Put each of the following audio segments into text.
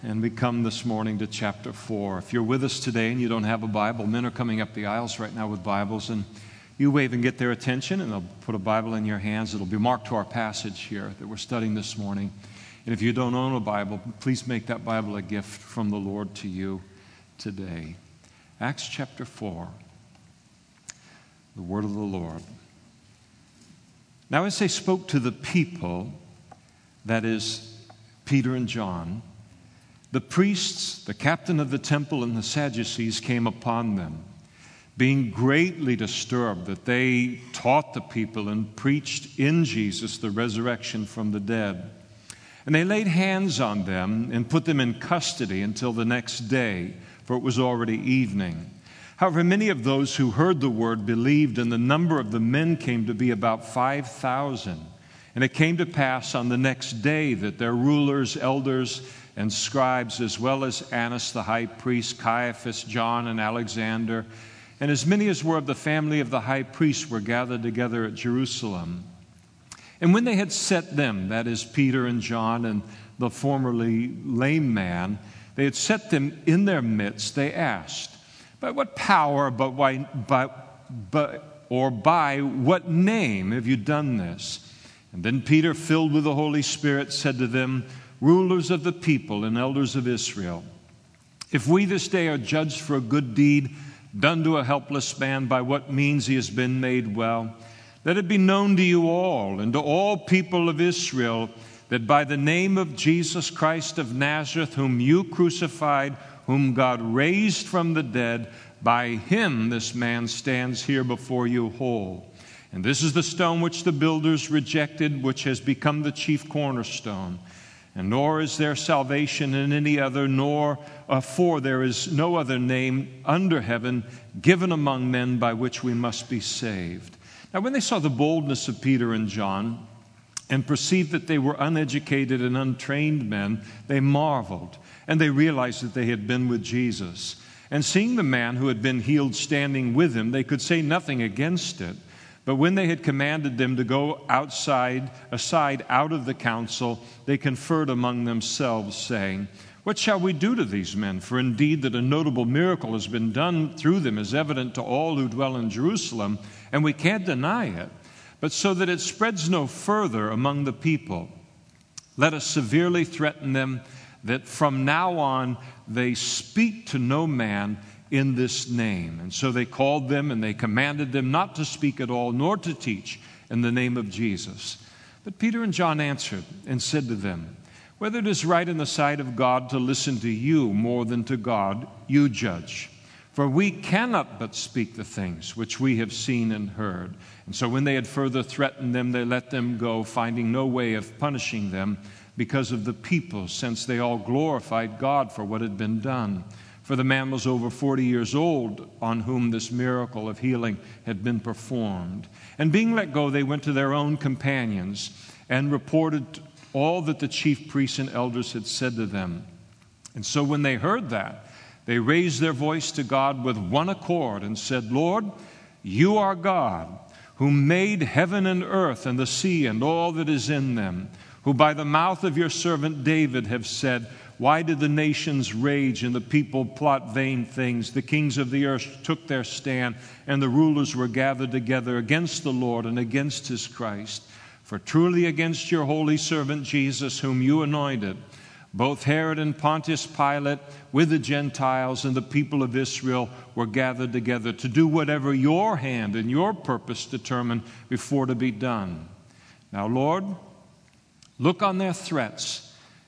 And we come this morning to chapter 4. If you're with us today and you don't have a Bible, men are coming up the aisles right now with Bibles, and you wave and get their attention, and they'll put a Bible in your hands. It'll be marked to our passage here that we're studying this morning. And if you don't own a Bible, please make that Bible a gift from the Lord to you today. Acts chapter 4, the word of the Lord. Now, as they spoke to the people, that is, Peter and John, the priests, the captain of the temple, and the Sadducees came upon them, being greatly disturbed that they taught the people and preached in Jesus the resurrection from the dead. And they laid hands on them and put them in custody until the next day, for it was already evening. However, many of those who heard the word believed, and the number of the men came to be about 5,000. And it came to pass on the next day that their rulers, elders, and scribes, as well as Annas the high priest, Caiaphas, John, and Alexander, and as many as were of the family of the high priest were gathered together at Jerusalem. And when they had set them, that is, Peter and John and the formerly lame man, they had set them in their midst, they asked, By what power, but by, by, by, or by what name have you done this? And then Peter, filled with the Holy Spirit, said to them, rulers of the people and elders of Israel, if we this day are judged for a good deed done to a helpless man, by what means he has been made well, let it be known to you all and to all people of Israel that by the name of Jesus Christ of Nazareth, whom you crucified, whom God raised from the dead, by him this man stands here before you whole. And this is the stone which the builders rejected, which has become the chief cornerstone. And nor is there salvation in any other, nor uh, for there is no other name under heaven given among men by which we must be saved. Now, when they saw the boldness of Peter and John and perceived that they were uneducated and untrained men, they marveled and they realized that they had been with Jesus. And seeing the man who had been healed standing with him, they could say nothing against it. But when they had commanded them to go outside, aside out of the council, they conferred among themselves, saying, What shall we do to these men? For indeed that a notable miracle has been done through them is evident to all who dwell in Jerusalem, and we can't deny it. But so that it spreads no further among the people, let us severely threaten them that from now on they speak to no man in this name. And so they called them and they commanded them not to speak at all, nor to teach in the name of Jesus. But Peter and John answered and said to them, Whether it is right in the sight of God to listen to you more than to God, you judge. For we cannot but speak the things which we have seen and heard. And so when they had further threatened them, they let them go, finding no way of punishing them because of the people, since they all glorified God for what had been done for the man was over 40 years old on whom this miracle of healing had been performed. And being let go, they went to their own companions and reported all that the chief priests and elders had said to them. And so when they heard that, they raised their voice to God with one accord and said, Lord, you are God, who made heaven and earth and the sea and all that is in them, who by the mouth of your servant David have said, why did the nations rage and the people plot vain things? The kings of the earth took their stand, and the rulers were gathered together against the Lord and against his Christ. For truly against your holy servant Jesus, whom you anointed, both Herod and Pontius Pilate, with the Gentiles and the people of Israel, were gathered together to do whatever your hand and your purpose determined before to be done. Now, Lord, look on their threats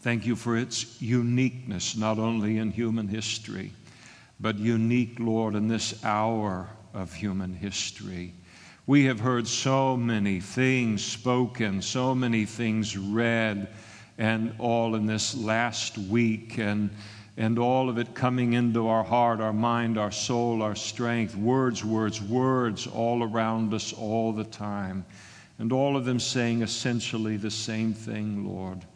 Thank you for its uniqueness, not only in human history, but unique, Lord, in this hour of human history. We have heard so many things spoken, so many things read, and all in this last week. And, and all of it coming into our heart, our mind, our soul, our strength. Words, words, words all around us all the time. And all of them saying essentially the same thing, Lord.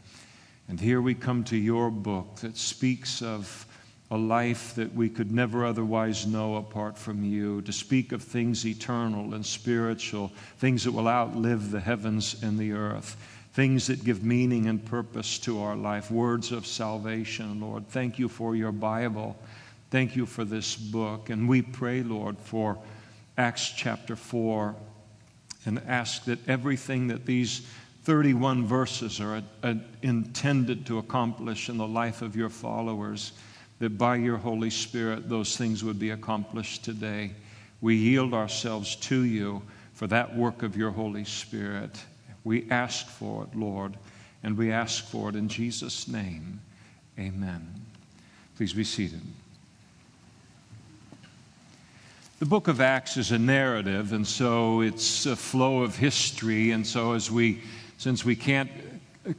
And here we come to your book that speaks of a life that we could never otherwise know apart from you, to speak of things eternal and spiritual, things that will outlive the heavens and the earth things that give meaning and purpose to our life, words of salvation, Lord. Thank you for your Bible. Thank you for this book. And we pray, Lord, for Acts chapter 4 and ask that everything that these 31 verses are uh, intended to accomplish in the life of your followers, that by your Holy Spirit those things would be accomplished today. We yield ourselves to you for that work of your Holy Spirit. We ask for it, Lord, and we ask for it in Jesus' name. Amen. Please be seated. The book of Acts is a narrative, and so it's a flow of history. And so, as we, since we can't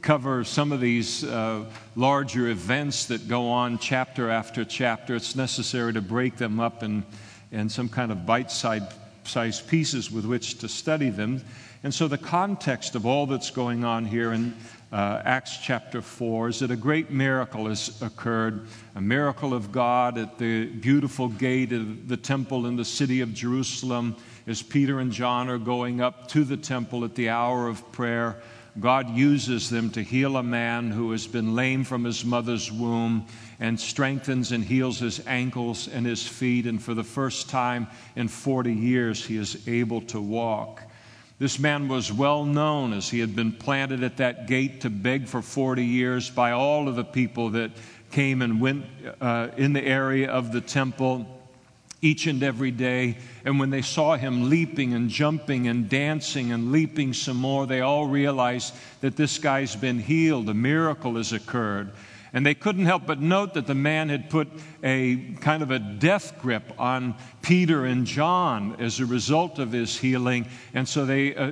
cover some of these uh, larger events that go on chapter after chapter, it's necessary to break them up in, in some kind of bite sized pieces with which to study them. And so, the context of all that's going on here in uh, Acts chapter 4 is that a great miracle has occurred a miracle of God at the beautiful gate of the temple in the city of Jerusalem as Peter and John are going up to the temple at the hour of prayer. God uses them to heal a man who has been lame from his mother's womb and strengthens and heals his ankles and his feet. And for the first time in 40 years, he is able to walk. This man was well known as he had been planted at that gate to beg for 40 years by all of the people that came and went uh, in the area of the temple each and every day. And when they saw him leaping and jumping and dancing and leaping some more, they all realized that this guy's been healed. A miracle has occurred. And they couldn't help but note that the man had put a kind of a death grip on Peter and John as a result of his healing. And so they uh,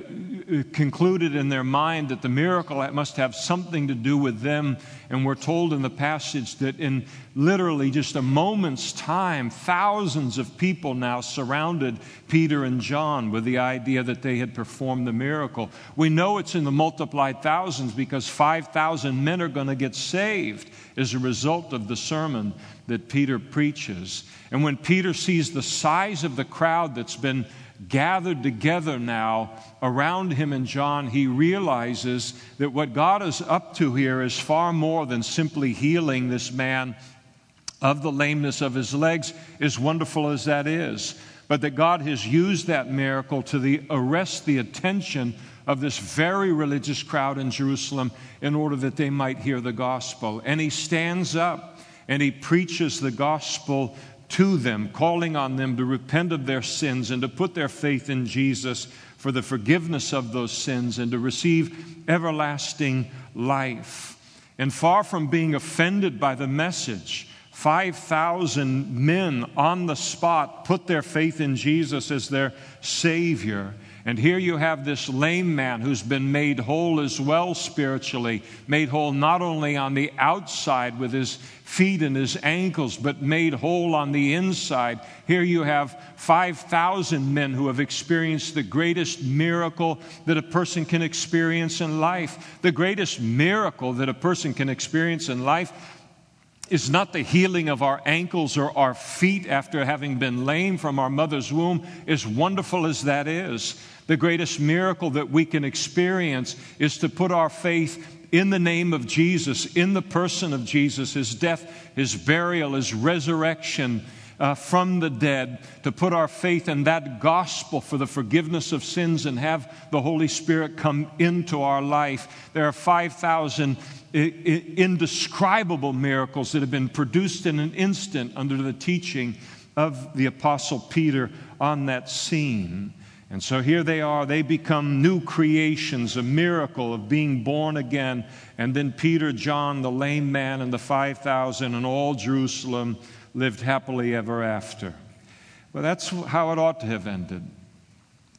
concluded in their mind that the miracle must have something to do with them. And we're told in the passage that in literally just a moment's time, thousands of people now surrounded Peter and John with the idea that they had performed the miracle. We know it's in the multiplied thousands because 5,000 men are going to get saved as a result of the sermon that Peter preaches. And when Peter sees the size of the crowd that's been gathered together now around him and John, he realizes that what God is up to here is far more than simply healing this man of the lameness of his legs, as wonderful as that is. But that God has used that miracle to the, arrest the attention of this very religious crowd in Jerusalem in order that they might hear the gospel. And he stands up and he preaches the gospel to them, calling on them to repent of their sins and to put their faith in Jesus for the forgiveness of those sins and to receive everlasting life. And far from being offended by the message, 5,000 men on the spot put their faith in Jesus as their Savior. And here you have this lame man who's been made whole as well spiritually, made whole not only on the outside with his feet and his ankles, but made whole on the inside. Here you have 5,000 men who have experienced the greatest miracle that a person can experience in life. The greatest miracle that a person can experience in life is not the healing of our ankles or our feet after having been lame from our mother's womb, as wonderful as that is. The greatest miracle that we can experience is to put our faith in the name of Jesus, in the person of Jesus, his death, his burial, his resurrection. Uh, from the dead, to put our faith in that gospel for the forgiveness of sins and have the Holy Spirit come into our life. There are 5,000 indescribable miracles that have been produced in an instant under the teaching of the Apostle Peter on that scene. And so here they are, they become new creations, a miracle of being born again. And then Peter, John, the lame man, and the 5,000, and all Jerusalem lived happily ever after. Well, that's how it ought to have ended.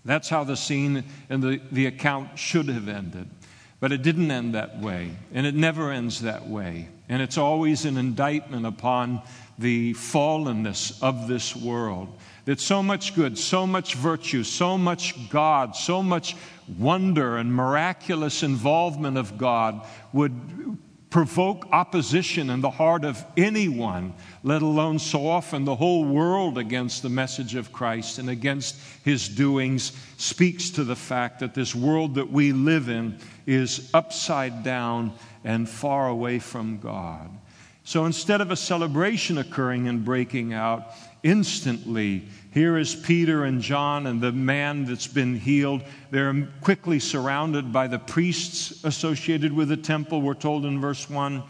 That's how the scene and the, the account should have ended. But it didn't end that way, and it never ends that way. And it's always an indictment upon the fallenness of this world. That so much good, so much virtue, so much God, so much wonder and miraculous involvement of God would provoke opposition in the heart of anyone, let alone so often the whole world against the message of Christ and against his doings, speaks to the fact that this world that we live in is upside down and far away from God. So instead of a celebration occurring and breaking out, instantly, here is Peter and John and the man that's been healed. They're quickly surrounded by the priests associated with the temple, we're told in verse 1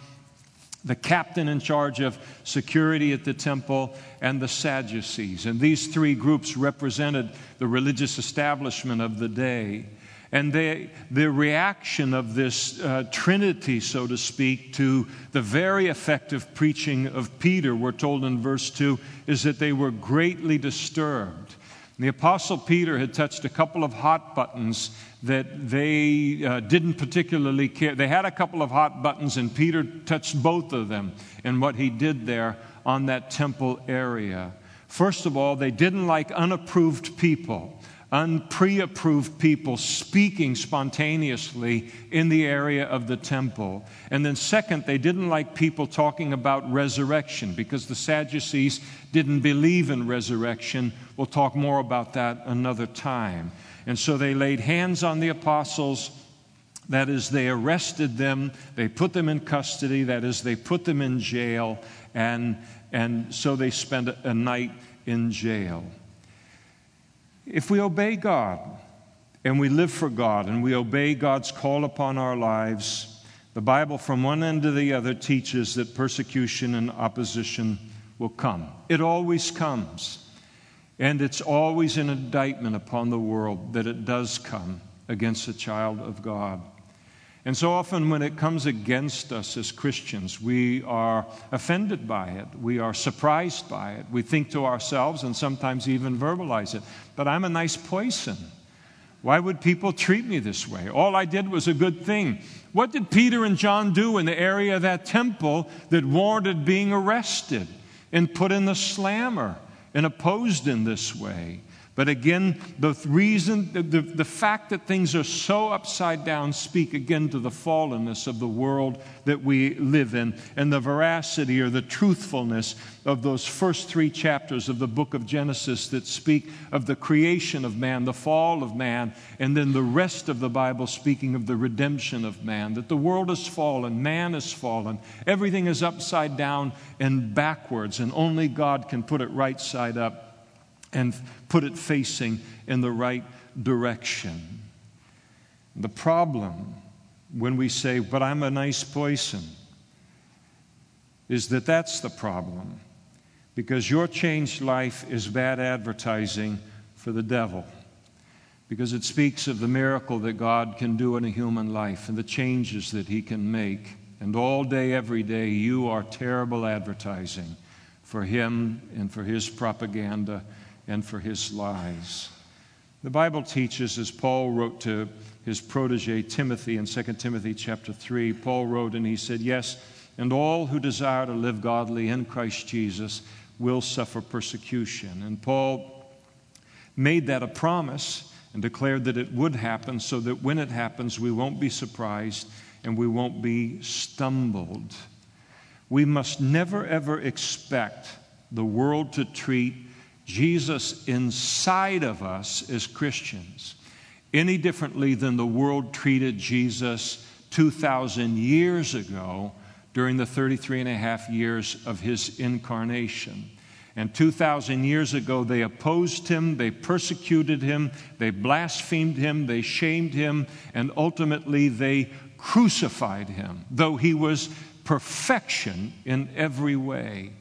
the captain in charge of security at the temple, and the Sadducees. And these three groups represented the religious establishment of the day. And they, the reaction of this uh, Trinity, so to speak, to the very effective preaching of Peter, we're told in verse 2, is that they were greatly disturbed. The Apostle Peter had touched a couple of hot buttons that they uh, didn't particularly care. They had a couple of hot buttons, and Peter touched both of them in what he did there on that temple area. First of all, they didn't like unapproved people unpre approved people speaking spontaneously in the area of the temple. And then, second, they didn't like people talking about resurrection because the Sadducees didn't believe in resurrection. We'll talk more about that another time. And so they laid hands on the apostles. That is, they arrested them, they put them in custody, that is, they put them in jail, and, and so they spent a night in jail. If we obey God and we live for God and we obey God's call upon our lives, the Bible from one end to the other teaches that persecution and opposition will come. It always comes. And it's always an indictment upon the world that it does come against a child of God. And so often, when it comes against us as Christians, we are offended by it. We are surprised by it. We think to ourselves and sometimes even verbalize it, but I'm a nice person. Why would people treat me this way? All I did was a good thing. What did Peter and John do in the area of that temple that warranted being arrested and put in the slammer and opposed in this way? But again, the reason, the, the, fact that things are so upside down speak again to the fallenness of the world that we live in and the veracity or the truthfulness of those first three chapters of the book of Genesis that speak of the creation of man, the fall of man, and then the rest of the Bible speaking of the redemption of man. That the world has fallen, man has fallen, everything is upside down and backwards, and only God can put it right side up and put it facing in the right direction. The problem when we say, but I'm a nice person, is that that's the problem. Because your changed life is bad advertising for the devil. Because it speaks of the miracle that God can do in a human life and the changes that he can make. And all day, every day, you are terrible advertising for him and for his propaganda and for his lies. The Bible teaches, as Paul wrote to his protege Timothy in 2 Timothy chapter 3, Paul wrote and he said, Yes, and all who desire to live godly in Christ Jesus will suffer persecution. And Paul made that a promise and declared that it would happen so that when it happens, we won't be surprised and we won't be stumbled. We must never, ever expect the world to treat Jesus inside of us as Christians any differently than the world treated Jesus 2,000 years ago during the 33 and a half years of his incarnation. And 2,000 years ago, they opposed him, they persecuted him, they blasphemed him, they shamed him, and ultimately they crucified him, though he was perfection in every way.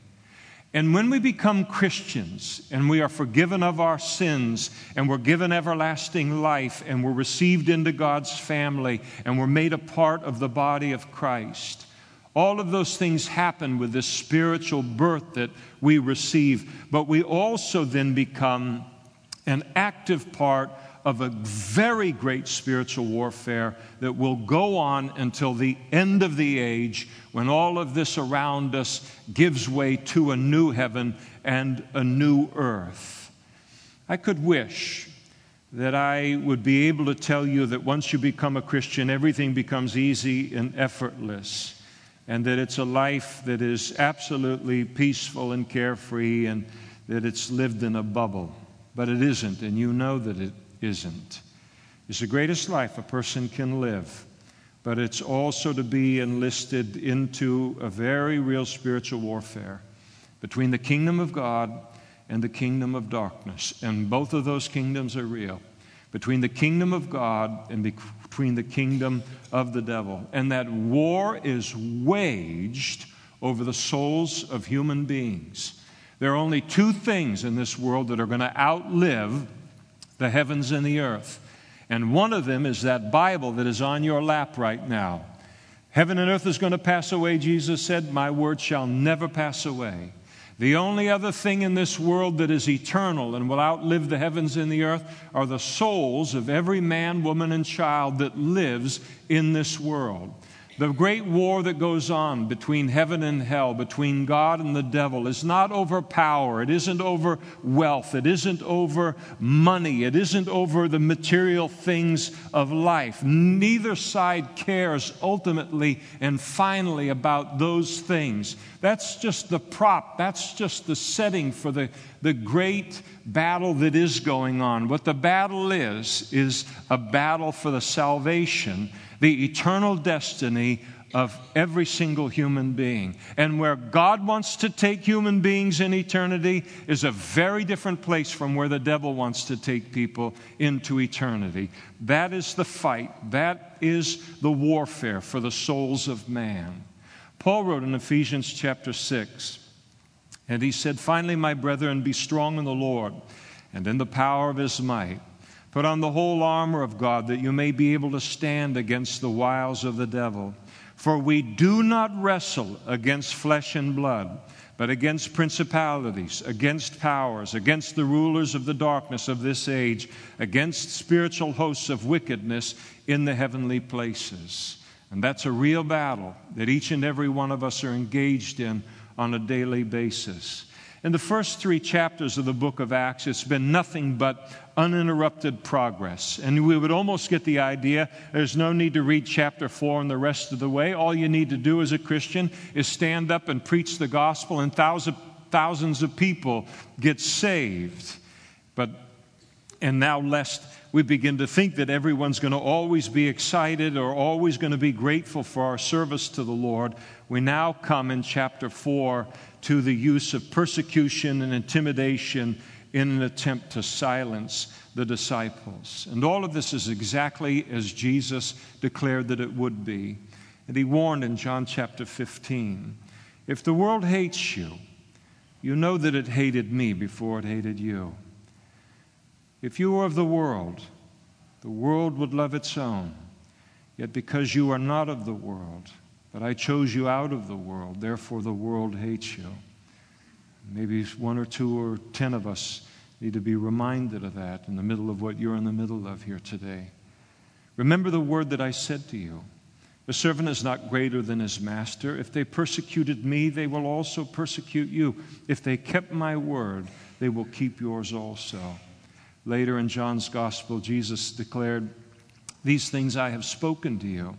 And when we become Christians and we are forgiven of our sins and we're given everlasting life and we're received into God's family and we're made a part of the body of Christ, all of those things happen with this spiritual birth that we receive. But we also then become an active part of a very great spiritual warfare that will go on until the end of the age when all of this around us gives way to a new heaven and a new earth. I could wish that I would be able to tell you that once you become a Christian, everything becomes easy and effortless, and that it's a life that is absolutely peaceful and carefree, and that it's lived in a bubble. But it isn't, and you know that it isn't. It's the greatest life a person can live, but it's also to be enlisted into a very real spiritual warfare between the kingdom of God and the kingdom of darkness. And both of those kingdoms are real. Between the kingdom of God and between the kingdom of the devil. And that war is waged over the souls of human beings. There are only two things in this world that are going to outlive the heavens and the earth. And one of them is that Bible that is on your lap right now. Heaven and earth is going to pass away, Jesus said. My word shall never pass away. The only other thing in this world that is eternal and will outlive the heavens and the earth are the souls of every man, woman, and child that lives in this world. The great war that goes on between heaven and hell, between God and the devil, is not over power. It isn't over wealth. It isn't over money. It isn't over the material things of life. Neither side cares ultimately and finally about those things. That's just the prop, that's just the setting for the, the great battle that is going on. What the battle is, is a battle for the salvation the eternal destiny of every single human being. And where God wants to take human beings in eternity is a very different place from where the devil wants to take people into eternity. That is the fight, that is the warfare for the souls of man. Paul wrote in Ephesians chapter 6, and he said, Finally, my brethren, be strong in the Lord and in the power of his might. Put on the whole armor of God that you may be able to stand against the wiles of the devil. For we do not wrestle against flesh and blood, but against principalities, against powers, against the rulers of the darkness of this age, against spiritual hosts of wickedness in the heavenly places. And that's a real battle that each and every one of us are engaged in on a daily basis. In the first three chapters of the book of Acts, it's been nothing but uninterrupted progress. And we would almost get the idea there's no need to read chapter four and the rest of the way. All you need to do as a Christian is stand up and preach the gospel, and thousands, thousands of people get saved. But, and now, lest we begin to think that everyone's going to always be excited or always going to be grateful for our service to the Lord, we now come in chapter 4 to the use of persecution and intimidation in an attempt to silence the disciples. And all of this is exactly as Jesus declared that it would be. And he warned in John chapter 15 if the world hates you, you know that it hated me before it hated you. If you were of the world, the world would love its own. Yet because you are not of the world, but I chose you out of the world, therefore the world hates you. Maybe one or two or ten of us need to be reminded of that in the middle of what you're in the middle of here today. Remember the word that I said to you. The servant is not greater than his master. If they persecuted me, they will also persecute you. If they kept my word, they will keep yours also. Later in John's gospel, Jesus declared, These things I have spoken to you,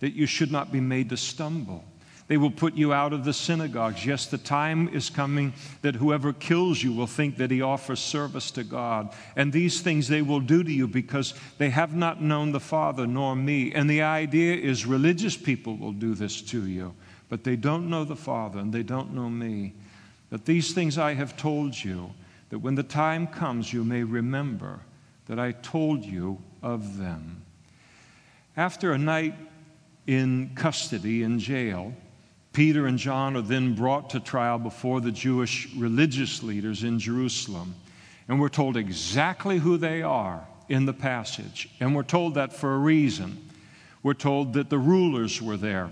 that you should not be made to stumble. They will put you out of the synagogues. Yes, the time is coming that whoever kills you will think that he offers service to God. And these things they will do to you because they have not known the Father nor me. And the idea is religious people will do this to you, but they don't know the Father and they don't know me. But these things I have told you that when the time comes, you may remember that I told you of them. After a night in custody in jail, Peter and John are then brought to trial before the Jewish religious leaders in Jerusalem. And we're told exactly who they are in the passage. And we're told that for a reason. We're told that the rulers were there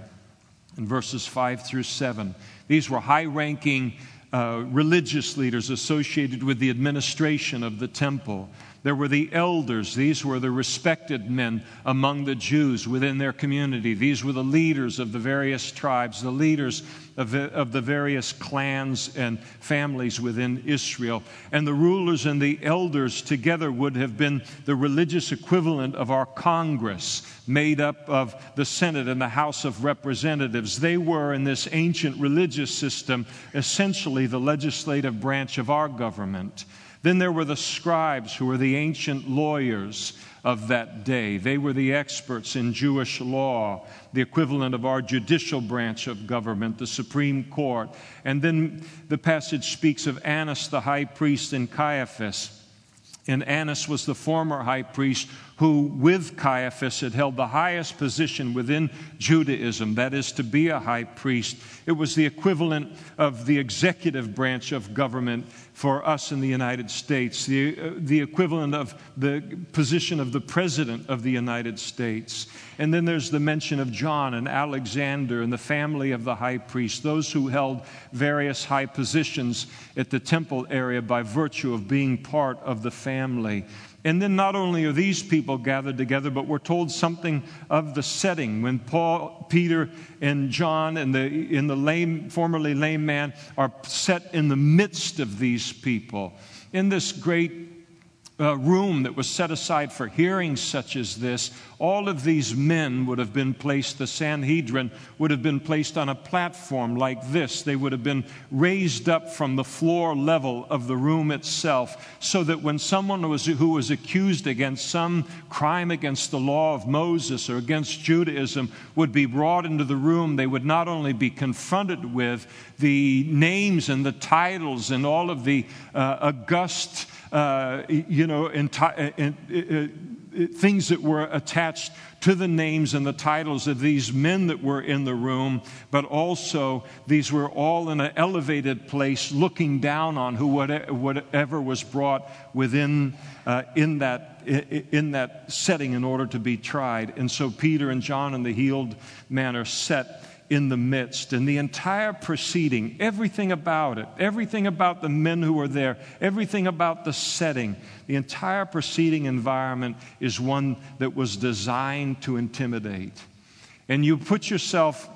in verses 5 through 7. These were high ranking uh, religious leaders associated with the administration of the temple. There were the elders. These were the respected men among the Jews within their community. These were the leaders of the various tribes, the leaders of the, of the various clans and families within Israel. And the rulers and the elders together would have been the religious equivalent of our Congress, made up of the Senate and the House of Representatives. They were, in this ancient religious system, essentially the legislative branch of our government. Then there were the scribes, who were the ancient lawyers of that day. They were the experts in Jewish law, the equivalent of our judicial branch of government, the Supreme Court. And then the passage speaks of Annas the high priest and Caiaphas. And Annas was the former high priest who, with Caiaphas, had held the highest position within Judaism, that is, to be a high priest. It was the equivalent of the executive branch of government for us in the United States, the, uh, the equivalent of the position of the President of the United States. And then there's the mention of John and Alexander and the family of the high priest, those who held various high positions at the temple area by virtue of being part of the family. And then not only are these people gathered together, but we're told something of the setting. When Paul, Peter, and John and the, in the lame, formerly lame man are set in the midst of these people in this great uh, room that was set aside for hearings such as this, all of these men would have been placed, the Sanhedrin would have been placed on a platform like this. They would have been raised up from the floor level of the room itself, so that when someone was, who was accused against some crime against the law of Moses or against Judaism would be brought into the room, they would not only be confronted with the names and the titles and all of the uh, august uh, you know, enti- uh, uh, things that were attached to the names and the titles of these men that were in the room, but also these were all in an elevated place looking down on who whatever was brought within uh, in that in that setting in order to be tried. And so Peter and John and the healed man are set in the midst. And the entire proceeding, everything about it, everything about the men who were there, everything about the setting, the entire proceeding environment is one that was designed to intimidate. And you put yourself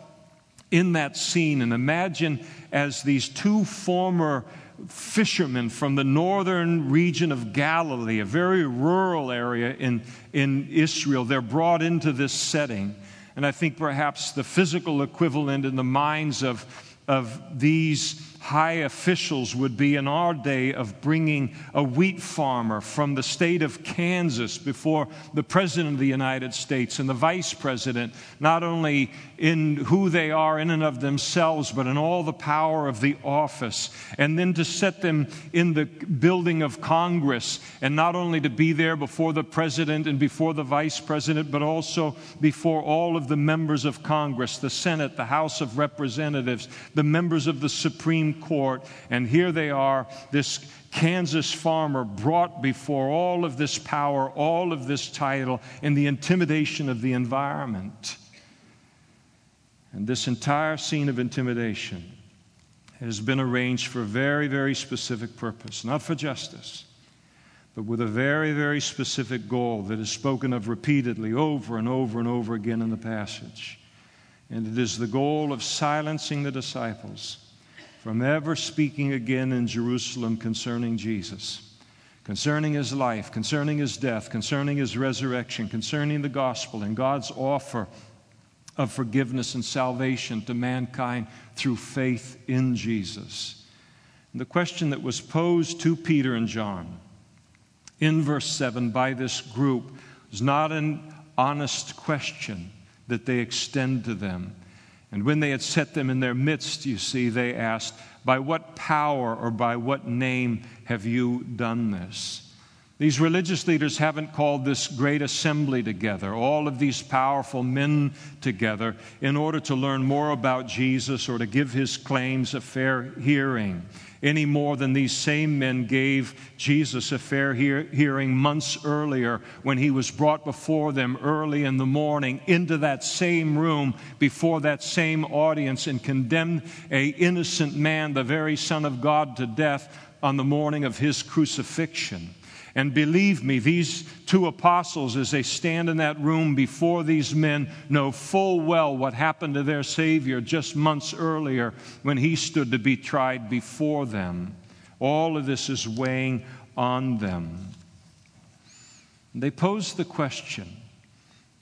in that scene and imagine as these two former fishermen from the northern region of Galilee, a very rural area in, in Israel, they're brought into this setting. And I think perhaps the physical equivalent in the minds of, of these high officials would be in our day of bringing a wheat farmer from the state of Kansas before the President of the United States and the Vice President, not only in who they are in and of themselves, but in all the power of the office. And then to set them in the building of Congress, and not only to be there before the President and before the Vice President, but also before all of the members of Congress, the Senate, the House of Representatives, the members of the Supreme Court, and here they are, this Kansas farmer brought before all of this power, all of this title, and the intimidation of the environment. And this entire scene of intimidation has been arranged for a very, very specific purpose, not for justice, but with a very, very specific goal that is spoken of repeatedly over and over and over again in the passage. And it is the goal of silencing the disciples from ever speaking again in Jerusalem concerning Jesus, concerning his life, concerning his death, concerning his resurrection, concerning the gospel and God's offer of forgiveness and salvation to mankind through faith in Jesus. And the question that was posed to Peter and John in verse 7 by this group is not an honest question that they extend to them. And when they had set them in their midst, you see, they asked, By what power or by what name have you done this? These religious leaders haven't called this great assembly together, all of these powerful men together, in order to learn more about Jesus or to give his claims a fair hearing any more than these same men gave Jesus a fair hear- hearing months earlier when he was brought before them early in the morning into that same room before that same audience and condemned a innocent man, the very Son of God, to death on the morning of his crucifixion. And believe me, these two apostles, as they stand in that room before these men, know full well what happened to their Savior just months earlier when he stood to be tried before them. All of this is weighing on them. They pose the question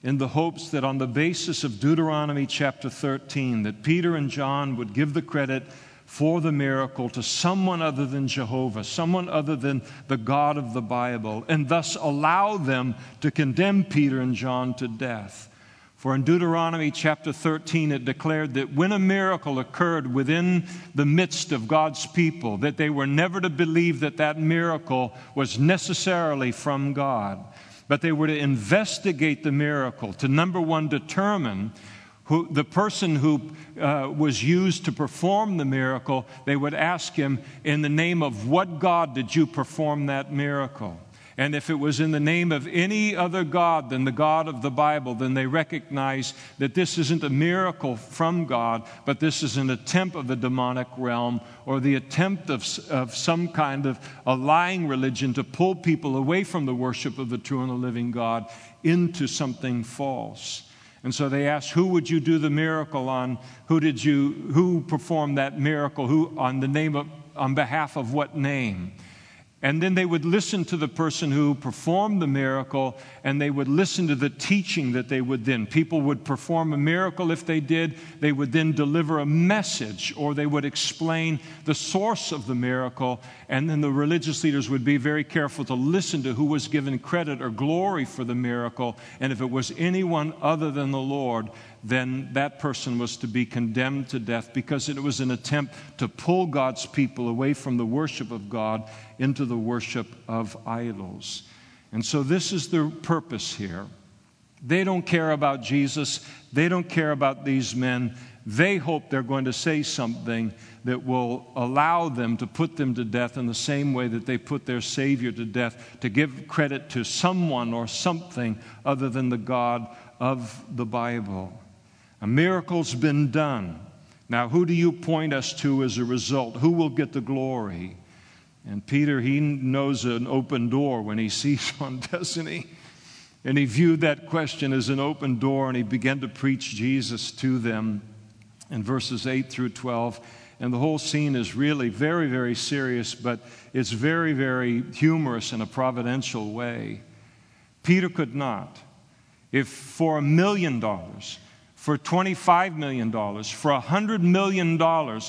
in the hopes that on the basis of Deuteronomy chapter 13 that Peter and John would give the credit for the miracle to someone other than Jehovah, someone other than the God of the Bible, and thus allow them to condemn Peter and John to death. For in Deuteronomy chapter 13, it declared that when a miracle occurred within the midst of God's people, that they were never to believe that that miracle was necessarily from God, but they were to investigate the miracle, to number one, determine who, the person who uh, was used to perform the miracle, they would ask him, In the name of what God did you perform that miracle? And if it was in the name of any other God than the God of the Bible, then they recognize that this isn't a miracle from God, but this is an attempt of the demonic realm or the attempt of, of some kind of a lying religion to pull people away from the worship of the true and the living God into something false. And so they asked, Who would you do the miracle on? Who did you, who performed that miracle? Who, on the name of, on behalf of what name? And then they would listen to the person who performed the miracle and they would listen to the teaching that they would then. People would perform a miracle if they did. They would then deliver a message or they would explain the source of the miracle. And then the religious leaders would be very careful to listen to who was given credit or glory for the miracle. And if it was anyone other than the Lord, then that person was to be condemned to death because it was an attempt to pull God's people away from the worship of God into the worship of idols. And so, this is the purpose here. They don't care about Jesus, they don't care about these men. They hope they're going to say something that will allow them to put them to death in the same way that they put their Savior to death, to give credit to someone or something other than the God of the Bible. A miracle's been done. Now, who do you point us to as a result? Who will get the glory? And Peter, he knows an open door when he sees one, doesn't he? And he viewed that question as an open door and he began to preach Jesus to them in verses 8 through 12. And the whole scene is really very, very serious, but it's very, very humorous in a providential way. Peter could not. If for a million dollars, for $25 million, for $100 million,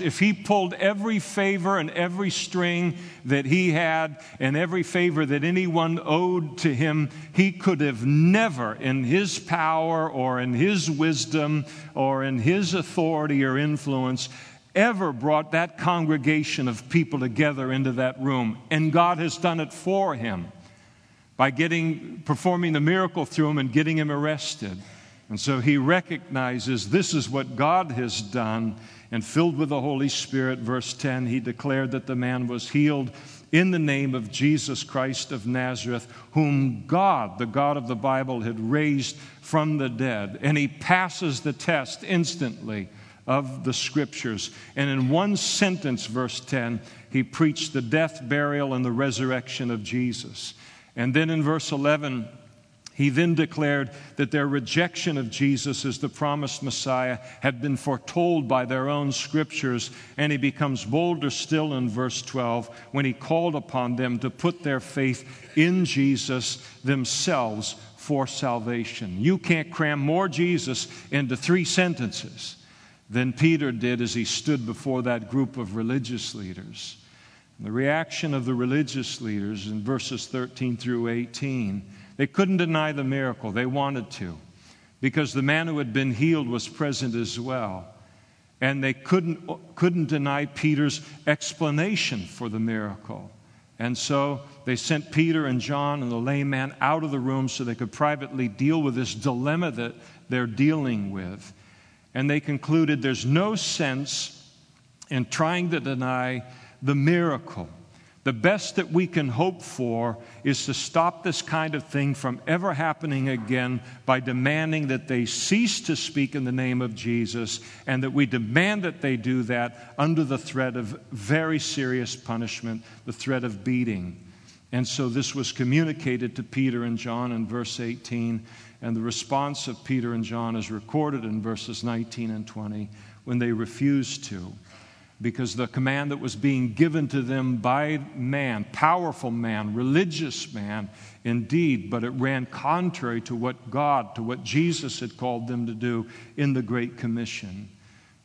if he pulled every favor and every string that he had and every favor that anyone owed to him, he could have never, in his power or in his wisdom or in his authority or influence, ever brought that congregation of people together into that room. And God has done it for him by getting, performing the miracle through him and getting him arrested. And so he recognizes this is what God has done. And filled with the Holy Spirit, verse 10, he declared that the man was healed in the name of Jesus Christ of Nazareth, whom God, the God of the Bible, had raised from the dead. And he passes the test instantly of the scriptures. And in one sentence, verse 10, he preached the death, burial, and the resurrection of Jesus. And then in verse 11, he then declared that their rejection of Jesus as the promised Messiah had been foretold by their own scriptures, and he becomes bolder still in verse 12 when he called upon them to put their faith in Jesus themselves for salvation. You can't cram more Jesus into three sentences than Peter did as he stood before that group of religious leaders. The reaction of the religious leaders in verses 13 through 18 they couldn't deny the miracle. They wanted to because the man who had been healed was present as well. And they couldn't, couldn't deny Peter's explanation for the miracle. And so they sent Peter and John and the lame man out of the room so they could privately deal with this dilemma that they're dealing with. And they concluded there's no sense in trying to deny the miracle. The best that we can hope for is to stop this kind of thing from ever happening again by demanding that they cease to speak in the name of Jesus and that we demand that they do that under the threat of very serious punishment, the threat of beating. And so this was communicated to Peter and John in verse 18, and the response of Peter and John is recorded in verses 19 and 20 when they refused to because the command that was being given to them by man, powerful man, religious man, indeed, but it ran contrary to what God, to what Jesus had called them to do in the Great Commission.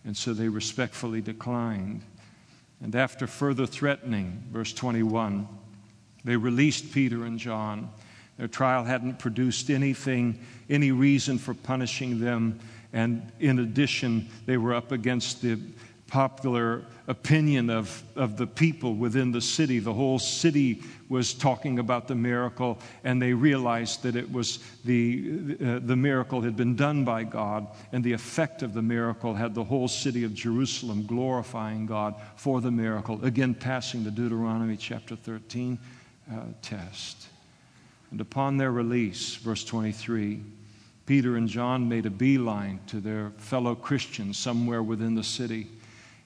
And so they respectfully declined. And after further threatening, verse 21, they released Peter and John. Their trial hadn't produced anything, any reason for punishing them. And in addition, they were up against the popular opinion of, of the people within the city. The whole city was talking about the miracle, and they realized that it was the, uh, the miracle had been done by God, and the effect of the miracle had the whole city of Jerusalem glorifying God for the miracle, again, passing the Deuteronomy chapter 13 uh, test. And upon their release, verse 23, Peter and John made a beeline to their fellow Christians somewhere within the city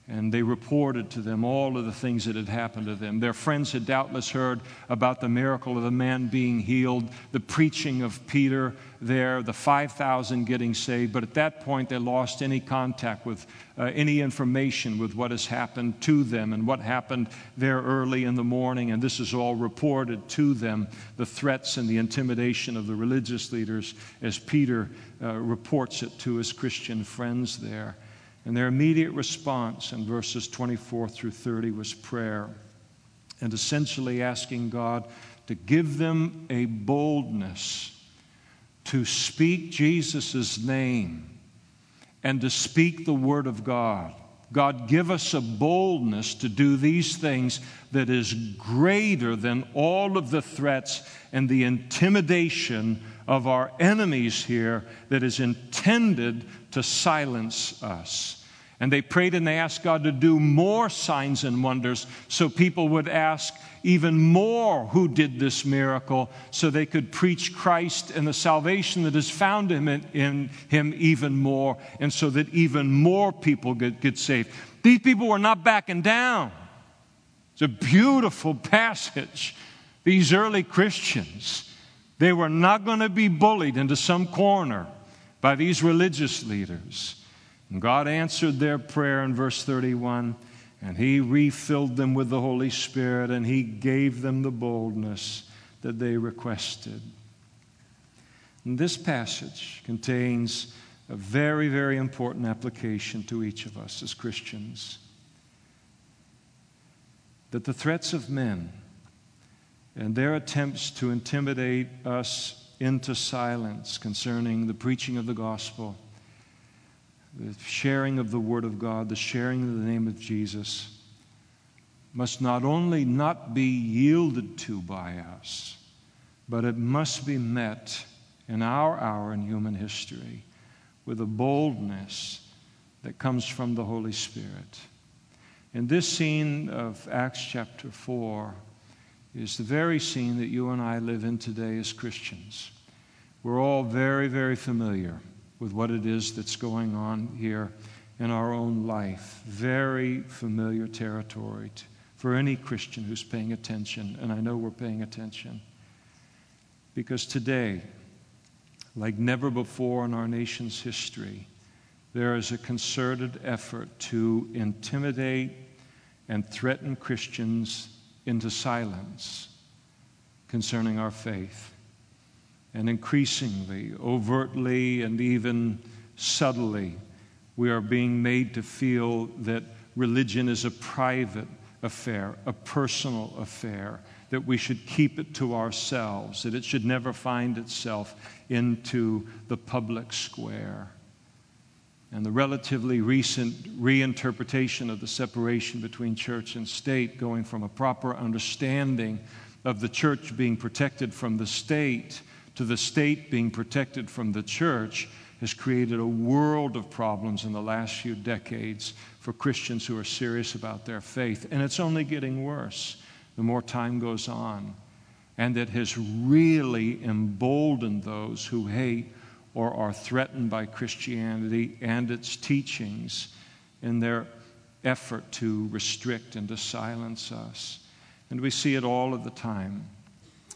and they reported to them all of the things that had happened to them. Their friends had doubtless heard about the miracle of the man being healed, the preaching of Peter there, the 5,000 getting saved, but at that point they lost any contact with uh, any information with what has happened to them and what happened there early in the morning. And this is all reported to them the threats and the intimidation of the religious leaders as Peter uh, reports it to his Christian friends there. And their immediate response in verses 24 through 30 was prayer and essentially asking God to give them a boldness to speak Jesus' name and to speak the Word of God. God, give us a boldness to do these things that is greater than all of the threats and the intimidation of our enemies here that is intended to silence us. And they prayed and they asked God to do more signs and wonders so people would ask even more who did this miracle so they could preach Christ and the salvation that is found in, in him even more and so that even more people get, get saved. These people were not backing down. It's a beautiful passage. These early Christians, they were not going to be bullied into some corner by these religious leaders. And God answered their prayer in verse 31, and He refilled them with the Holy Spirit, and He gave them the boldness that they requested. And this passage contains a very, very important application to each of us as Christians. That the threats of men and their attempts to intimidate us into silence concerning the preaching of the gospel, the sharing of the Word of God, the sharing of the name of Jesus, must not only not be yielded to by us, but it must be met in our hour in human history with a boldness that comes from the Holy Spirit. In this scene of Acts chapter 4 is the very scene that you and I live in today as Christians. We're all very, very familiar with what it is that's going on here in our own life. Very familiar territory for any Christian who's paying attention, and I know we're paying attention. Because today, like never before in our nation's history, there is a concerted effort to intimidate and threaten Christians into silence concerning our faith. And increasingly, overtly, and even subtly, we are being made to feel that religion is a private affair, a personal affair, that we should keep it to ourselves, that it should never find itself into the public square. And the relatively recent reinterpretation of the separation between church and state, going from a proper understanding of the church being protected from the state to the state being protected from the church, has created a world of problems in the last few decades for Christians who are serious about their faith. And it's only getting worse the more time goes on. And it has really emboldened those who hate or are threatened by Christianity and its teachings in their effort to restrict and to silence us. And we see it all of the time.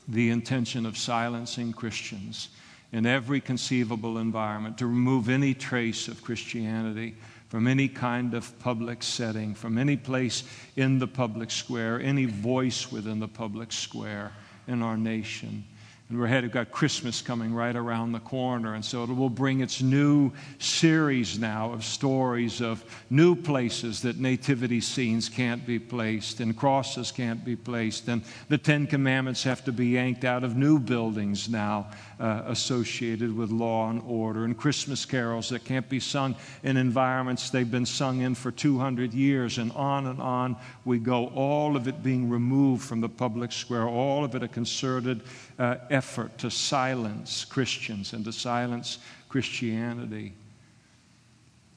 the intention of silencing Christians in every conceivable environment, to remove any trace of Christianity from any kind of public setting, from any place in the public square, any voice within the public square in our nation. And we're headed, got Christmas coming right around the corner. And so it will bring its new series now of stories of new places that nativity scenes can't be placed and crosses can't be placed. And the Ten Commandments have to be yanked out of new buildings now uh, associated with law and order. And Christmas carols that can't be sung in environments they've been sung in for 200 years. And on and on we go, all of it being removed from the public square, all of it a concerted uh, effort to silence Christians and to silence Christianity.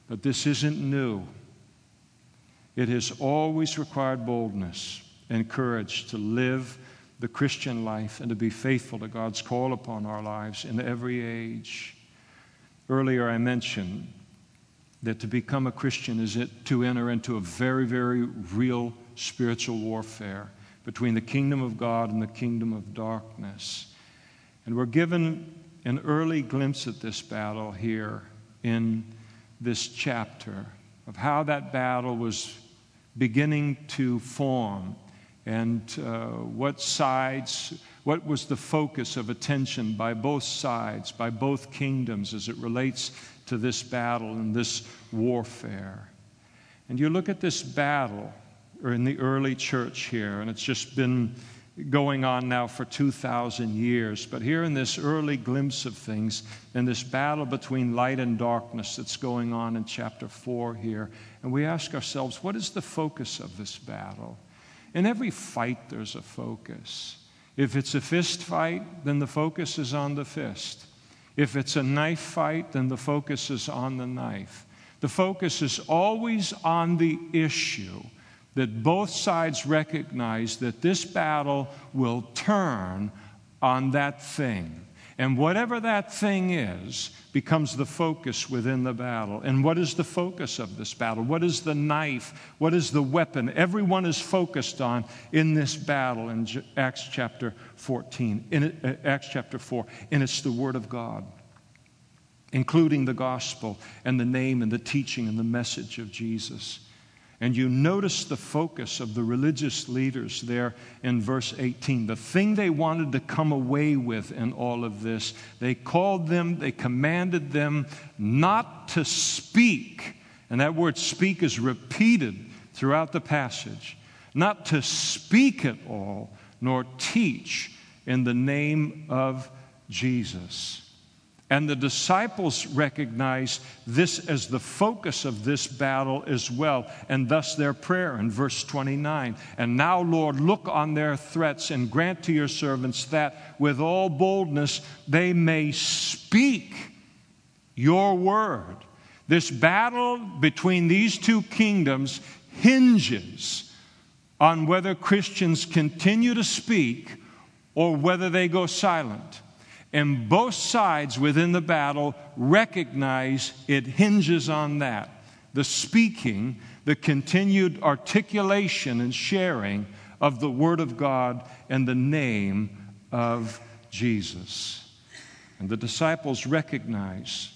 But this isn't new. It has always required boldness and courage to live the Christian life and to be faithful to God's call upon our lives in every age. Earlier, I mentioned that to become a Christian is it to enter into a very, very real spiritual warfare between the kingdom of God and the kingdom of darkness. And we're given an early glimpse at this battle here in this chapter of how that battle was beginning to form and uh, what sides, what was the focus of attention by both sides, by both kingdoms as it relates to this battle and this warfare. And you look at this battle, or in the early church here, and it's just been going on now for 2,000 years. But here in this early glimpse of things, in this battle between light and darkness that's going on in chapter 4 here, and we ask ourselves, what is the focus of this battle? In every fight, there's a focus. If it's a fist fight, then the focus is on the fist. If it's a knife fight, then the focus is on the knife. The focus is always on the issue that both sides recognize that this battle will turn on that thing. And whatever that thing is becomes the focus within the battle. And what is the focus of this battle? What is the knife? What is the weapon? Everyone is focused on in this battle in Acts chapter 14, in uh, Acts chapter 4. And it's the Word of God, including the gospel and the name and the teaching and the message of Jesus. And you notice the focus of the religious leaders there in verse 18. The thing they wanted to come away with in all of this, they called them, they commanded them not to speak. And that word speak is repeated throughout the passage. Not to speak at all, nor teach in the name of Jesus. And the disciples recognize this as the focus of this battle as well, and thus their prayer in verse 29. And now, Lord, look on their threats and grant to your servants that with all boldness they may speak your word. This battle between these two kingdoms hinges on whether Christians continue to speak or whether they go silent. And both sides within the battle recognize it hinges on that the speaking, the continued articulation and sharing of the Word of God and the name of Jesus. And the disciples recognize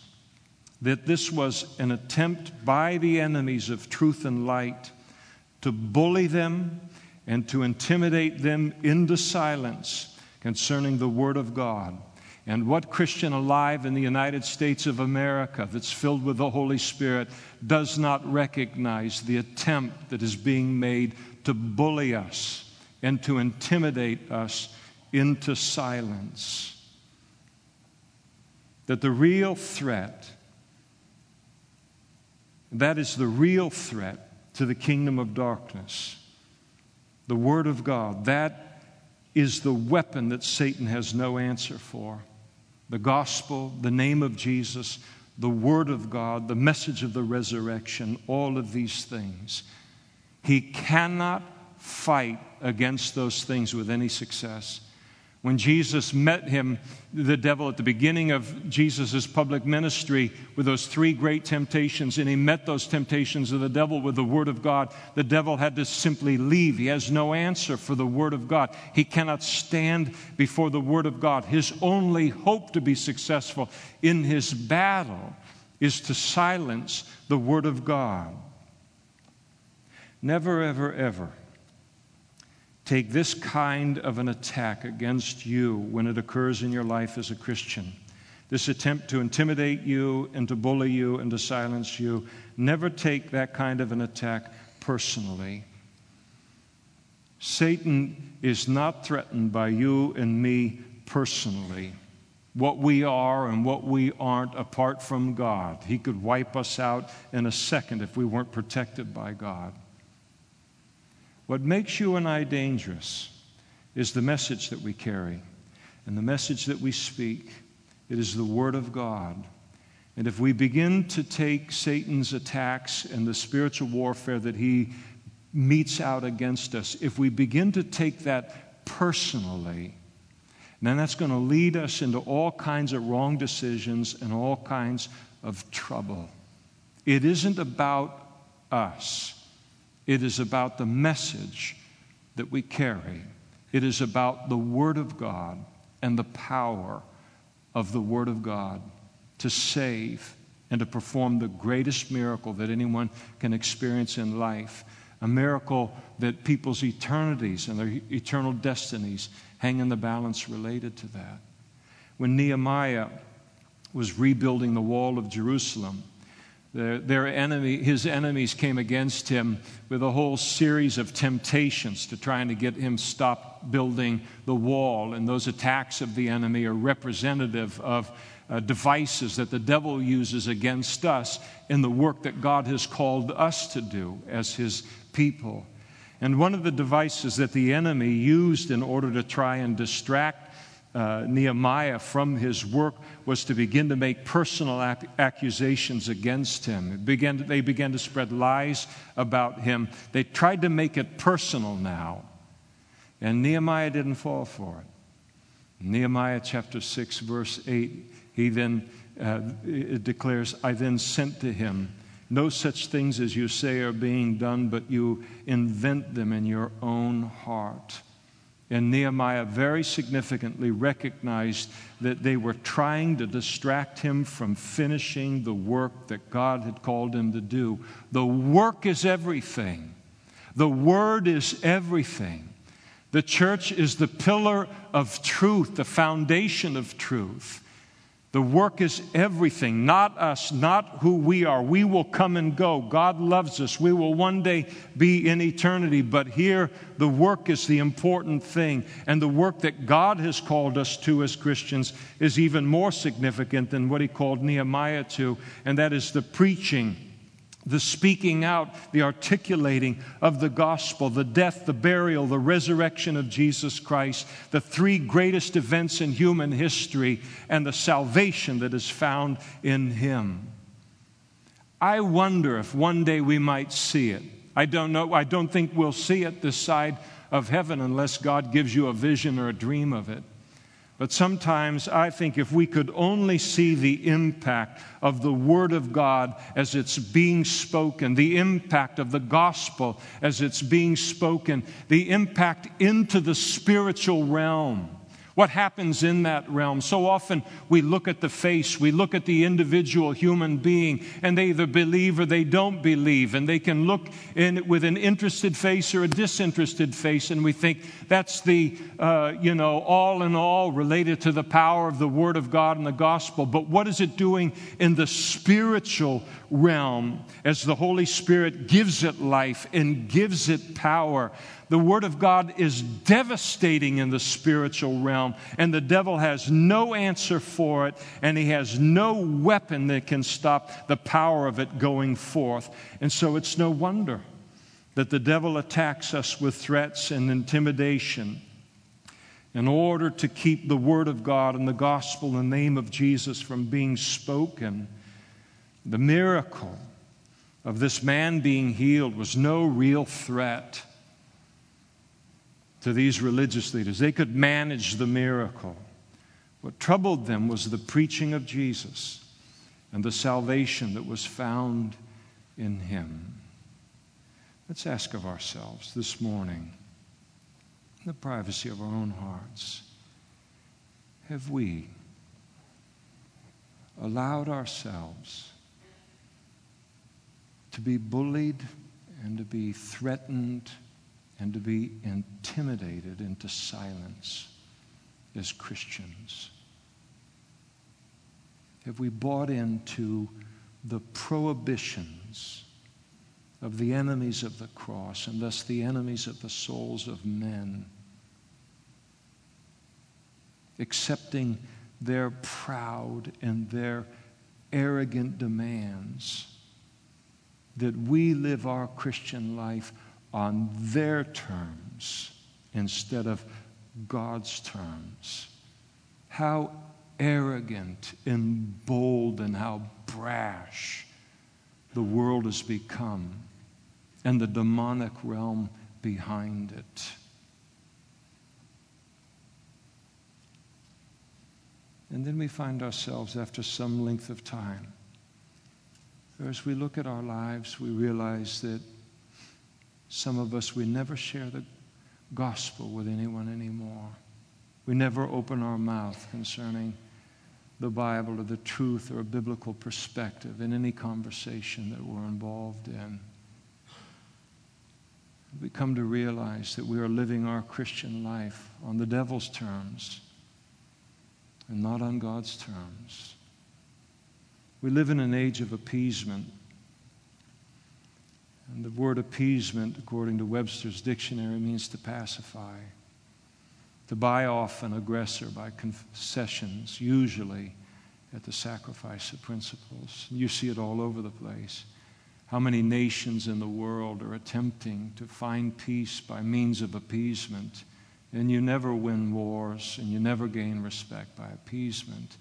that this was an attempt by the enemies of truth and light to bully them and to intimidate them into silence concerning the Word of God. And what Christian alive in the United States of America that's filled with the Holy Spirit does not recognize the attempt that is being made to bully us and to intimidate us into silence? That the real threat, that is the real threat to the kingdom of darkness, the Word of God, that is the weapon that Satan has no answer for the gospel, the name of Jesus, the word of God, the message of the resurrection, all of these things. He cannot fight against those things with any success. When Jesus met him, the devil, at the beginning of Jesus' public ministry with those three great temptations, and he met those temptations of the devil with the Word of God, the devil had to simply leave. He has no answer for the Word of God. He cannot stand before the Word of God. His only hope to be successful in his battle is to silence the Word of God. Never, ever, ever take this kind of an attack against you when it occurs in your life as a Christian. This attempt to intimidate you and to bully you and to silence you. Never take that kind of an attack personally. Satan is not threatened by you and me personally. What we are and what we aren't apart from God. He could wipe us out in a second if we weren't protected by God. What makes you and I dangerous is the message that we carry and the message that we speak. It is the Word of God. And if we begin to take Satan's attacks and the spiritual warfare that he metes out against us, if we begin to take that personally, then that's going to lead us into all kinds of wrong decisions and all kinds of trouble. It isn't about us. It is about the message that we carry. It is about the Word of God and the power of the Word of God to save and to perform the greatest miracle that anyone can experience in life. A miracle that people's eternities and their eternal destinies hang in the balance related to that. When Nehemiah was rebuilding the wall of Jerusalem, their, their enemy, his enemies came against him with a whole series of temptations to trying to get him stop building the wall. And those attacks of the enemy are representative of uh, devices that the devil uses against us in the work that God has called us to do as his people. And one of the devices that the enemy used in order to try and distract uh, Nehemiah from his work was to begin to make personal ac- accusations against him. Began to, they began to spread lies about him. They tried to make it personal now. And Nehemiah didn't fall for it. Nehemiah chapter 6, verse 8, he then uh, declares, I then sent to him. No such things as you say are being done, but you invent them in your own heart. And Nehemiah very significantly recognized that they were trying to distract him from finishing the work that God had called him to do. The work is everything, the word is everything. The church is the pillar of truth, the foundation of truth. The work is everything, not us, not who we are. We will come and go. God loves us. We will one day be in eternity. But here, the work is the important thing. And the work that God has called us to as Christians is even more significant than what He called Nehemiah to, and that is the preaching the speaking out, the articulating of the gospel, the death, the burial, the resurrection of Jesus Christ, the three greatest events in human history, and the salvation that is found in Him. I wonder if one day we might see it. I don't know. I don't think we'll see it this side of heaven unless God gives you a vision or a dream of it. But sometimes I think if we could only see the impact of the Word of God as it's being spoken, the impact of the gospel as it's being spoken, the impact into the spiritual realm what happens in that realm? So often we look at the face, we look at the individual human being, and they either believe or they don't believe. And they can look in with an interested face or a disinterested face, and we think that's the, uh, you know, all in all related to the power of the Word of God and the gospel. But what is it doing in the spiritual realm as the Holy Spirit gives it life and gives it power? The Word of God is devastating in the spiritual realm, and the devil has no answer for it, and he has no weapon that can stop the power of it going forth. And so it's no wonder that the devil attacks us with threats and intimidation in order to keep the Word of God and the gospel in the name of Jesus from being spoken. The miracle of this man being healed was no real threat to these religious leaders. They could manage the miracle. What troubled them was the preaching of Jesus and the salvation that was found in him. Let's ask of ourselves this morning, in the privacy of our own hearts, have we allowed ourselves to be bullied and to be threatened and to be intimidated into silence as Christians? Have we bought into the prohibitions of the enemies of the cross and thus the enemies of the souls of men? Accepting their proud and their arrogant demands that we live our Christian life on their terms instead of God's terms. How arrogant and bold and how brash the world has become and the demonic realm behind it. And then we find ourselves after some length of time. As we look at our lives, we realize that some of us, we never share the gospel with anyone anymore. We never open our mouth concerning the Bible or the truth or a biblical perspective in any conversation that we're involved in. We come to realize that we are living our Christian life on the devil's terms and not on God's terms. We live in an age of appeasement. And the word appeasement, according to Webster's dictionary, means to pacify, to buy off an aggressor by concessions, usually at the sacrifice of principles. You see it all over the place. How many nations in the world are attempting to find peace by means of appeasement? And you never win wars and you never gain respect by appeasement.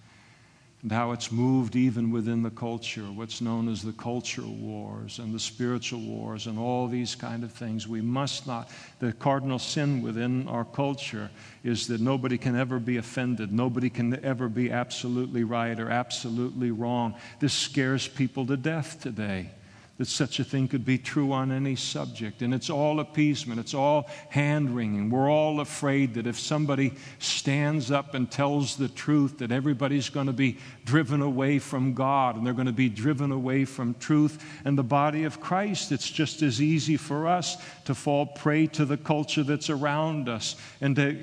And how it's moved even within the culture, what's known as the cultural wars and the spiritual wars and all these kind of things. We must not, the cardinal sin within our culture is that nobody can ever be offended. Nobody can ever be absolutely right or absolutely wrong. This scares people to death today that such a thing could be true on any subject. And it's all appeasement, it's all hand wringing. We're all afraid that if somebody stands up and tells the truth, that everybody's going to be driven away from God and they're going to be driven away from truth and the body of Christ. It's just as easy for us to fall prey to the culture that's around us and to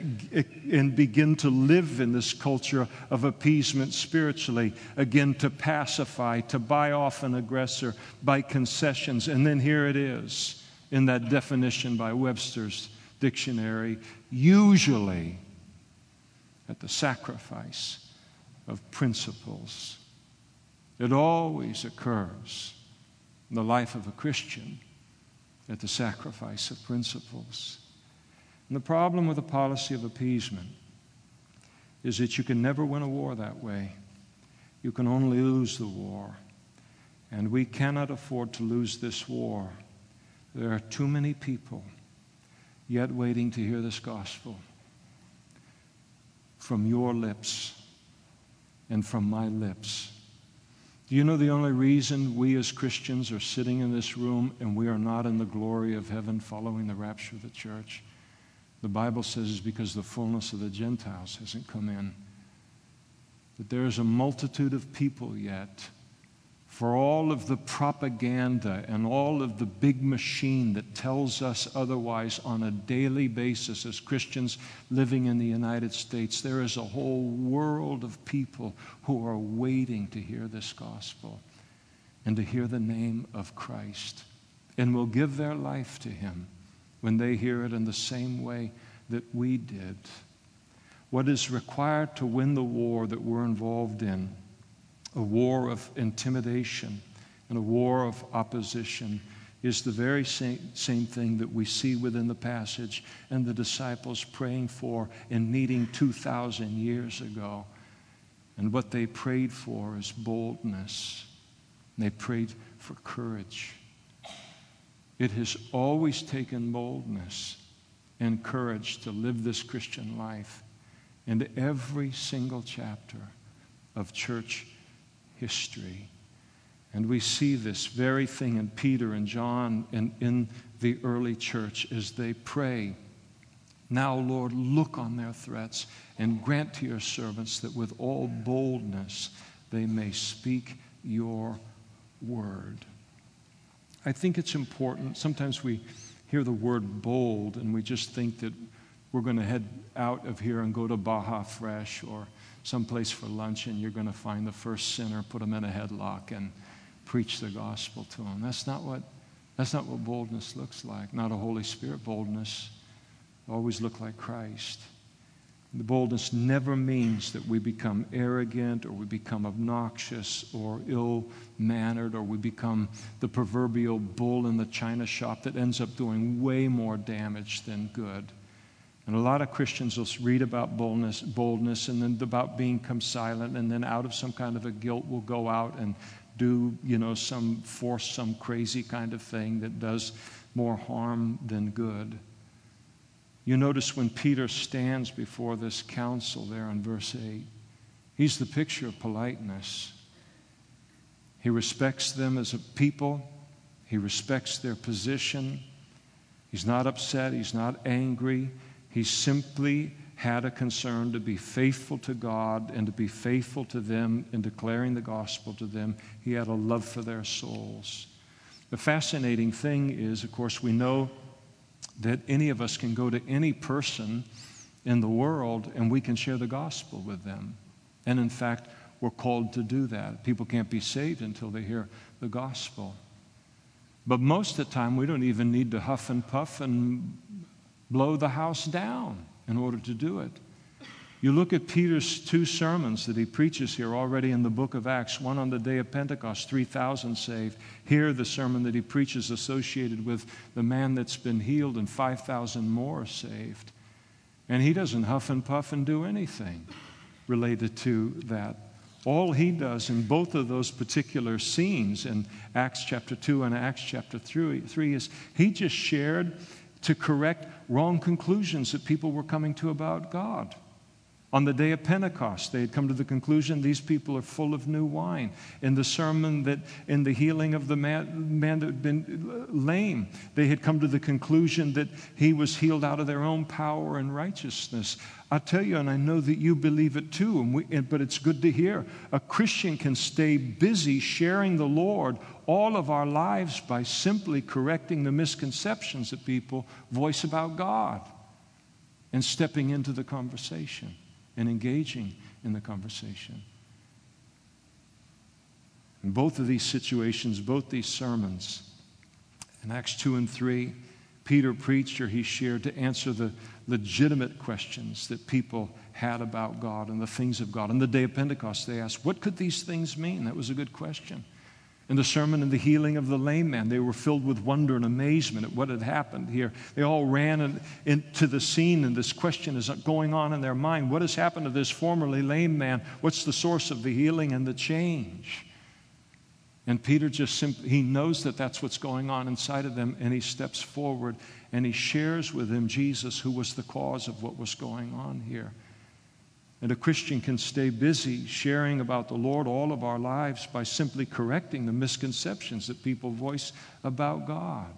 and begin to live in this culture of appeasement spiritually, again, to pacify, to buy off an aggressor by concessions. And then here it is in that definition by Webster's dictionary usually at the sacrifice of principles. It always occurs in the life of a Christian at the sacrifice of principles. And the problem with the policy of appeasement is that you can never win a war that way. You can only lose the war. And we cannot afford to lose this war. There are too many people yet waiting to hear this gospel from your lips and from my lips. Do you know the only reason we as Christians are sitting in this room and we are not in the glory of heaven following the rapture of the church? The Bible says is because the fullness of the Gentiles hasn't come in. That there is a multitude of people yet for all of the propaganda and all of the big machine that tells us otherwise on a daily basis as Christians living in the United States, there is a whole world of people who are waiting to hear this gospel and to hear the name of Christ and will give their life to Him when they hear it in the same way that we did. What is required to win the war that we're involved in a war of intimidation and a war of opposition is the very same, same thing that we see within the passage and the disciples praying for and needing 2,000 years ago. And what they prayed for is boldness. They prayed for courage. It has always taken boldness and courage to live this Christian life into every single chapter of church history. And we see this very thing in Peter and John and in the early church as they pray. Now, Lord, look on their threats and grant to your servants that with all boldness they may speak your word. I think it's important. Sometimes we hear the word bold and we just think that we're going to head out of here and go to Baja Fresh or someplace for lunch and you're going to find the first sinner, put them in a headlock, and preach the gospel to them. That's not what, that's not what boldness looks like. Not a Holy Spirit boldness. Always look like Christ. The boldness never means that we become arrogant or we become obnoxious or ill mannered or we become the proverbial bull in the china shop that ends up doing way more damage than good. And a lot of Christians will read about boldness, boldness and then about being come silent, and then out of some kind of a guilt will go out and do, you know, some force some crazy kind of thing that does more harm than good. You notice when Peter stands before this council there in verse 8, he's the picture of politeness. He respects them as a people, he respects their position. He's not upset, he's not angry. He simply had a concern to be faithful to God and to be faithful to them in declaring the gospel to them. He had a love for their souls. The fascinating thing is, of course, we know that any of us can go to any person in the world and we can share the gospel with them. And in fact, we're called to do that. People can't be saved until they hear the gospel. But most of the time, we don't even need to huff and puff and blow the house down in order to do it. You look at Peter's two sermons that he preaches here already in the book of Acts, one on the day of Pentecost, 3,000 saved. Here, the sermon that he preaches associated with the man that's been healed and 5,000 more saved. And he doesn't huff and puff and do anything related to that. All he does in both of those particular scenes in Acts chapter 2 and Acts chapter 3, 3 is he just shared to correct wrong conclusions that people were coming to about God. On the day of Pentecost, they had come to the conclusion these people are full of new wine. In the sermon that, in the healing of the man, man that had been lame, they had come to the conclusion that he was healed out of their own power and righteousness. I tell you, and I know that you believe it too, we, but it's good to hear. A Christian can stay busy sharing the Lord all of our lives by simply correcting the misconceptions that people voice about God and stepping into the conversation and engaging in the conversation. In both of these situations, both these sermons, in Acts 2 and 3, Peter preached or he shared to answer the legitimate questions that people had about God and the things of God. On the day of Pentecost, they asked, What could these things mean? That was a good question. In the sermon and the healing of the lame man, they were filled with wonder and amazement at what had happened here. They all ran into the scene, and this question is going on in their mind What has happened to this formerly lame man? What's the source of the healing and the change? And Peter just simply, he knows that that's what's going on inside of them, and he steps forward and he shares with them Jesus, who was the cause of what was going on here. And a Christian can stay busy sharing about the Lord all of our lives by simply correcting the misconceptions that people voice about God.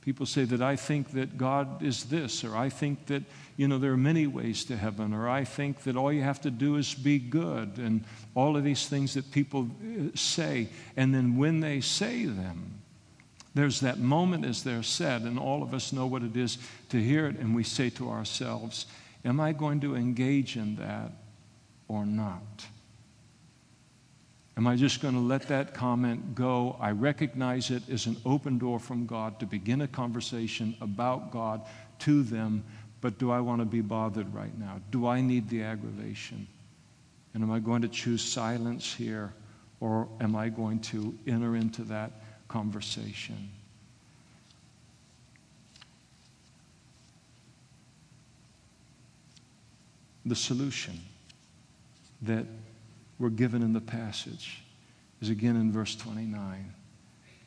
People say that I think that God is this, or I think that, you know, there are many ways to heaven, or I think that all you have to do is be good, and all of these things that people uh, say. And then when they say them, there's that moment as they're said, and all of us know what it is to hear it, and we say to ourselves, Am I going to engage in that or not? Am I just going to let that comment go? I recognize it as an open door from God to begin a conversation about God to them, but do I want to be bothered right now? Do I need the aggravation? And am I going to choose silence here, or am I going to enter into that conversation? The solution that we're given in the passage is again in verse 29.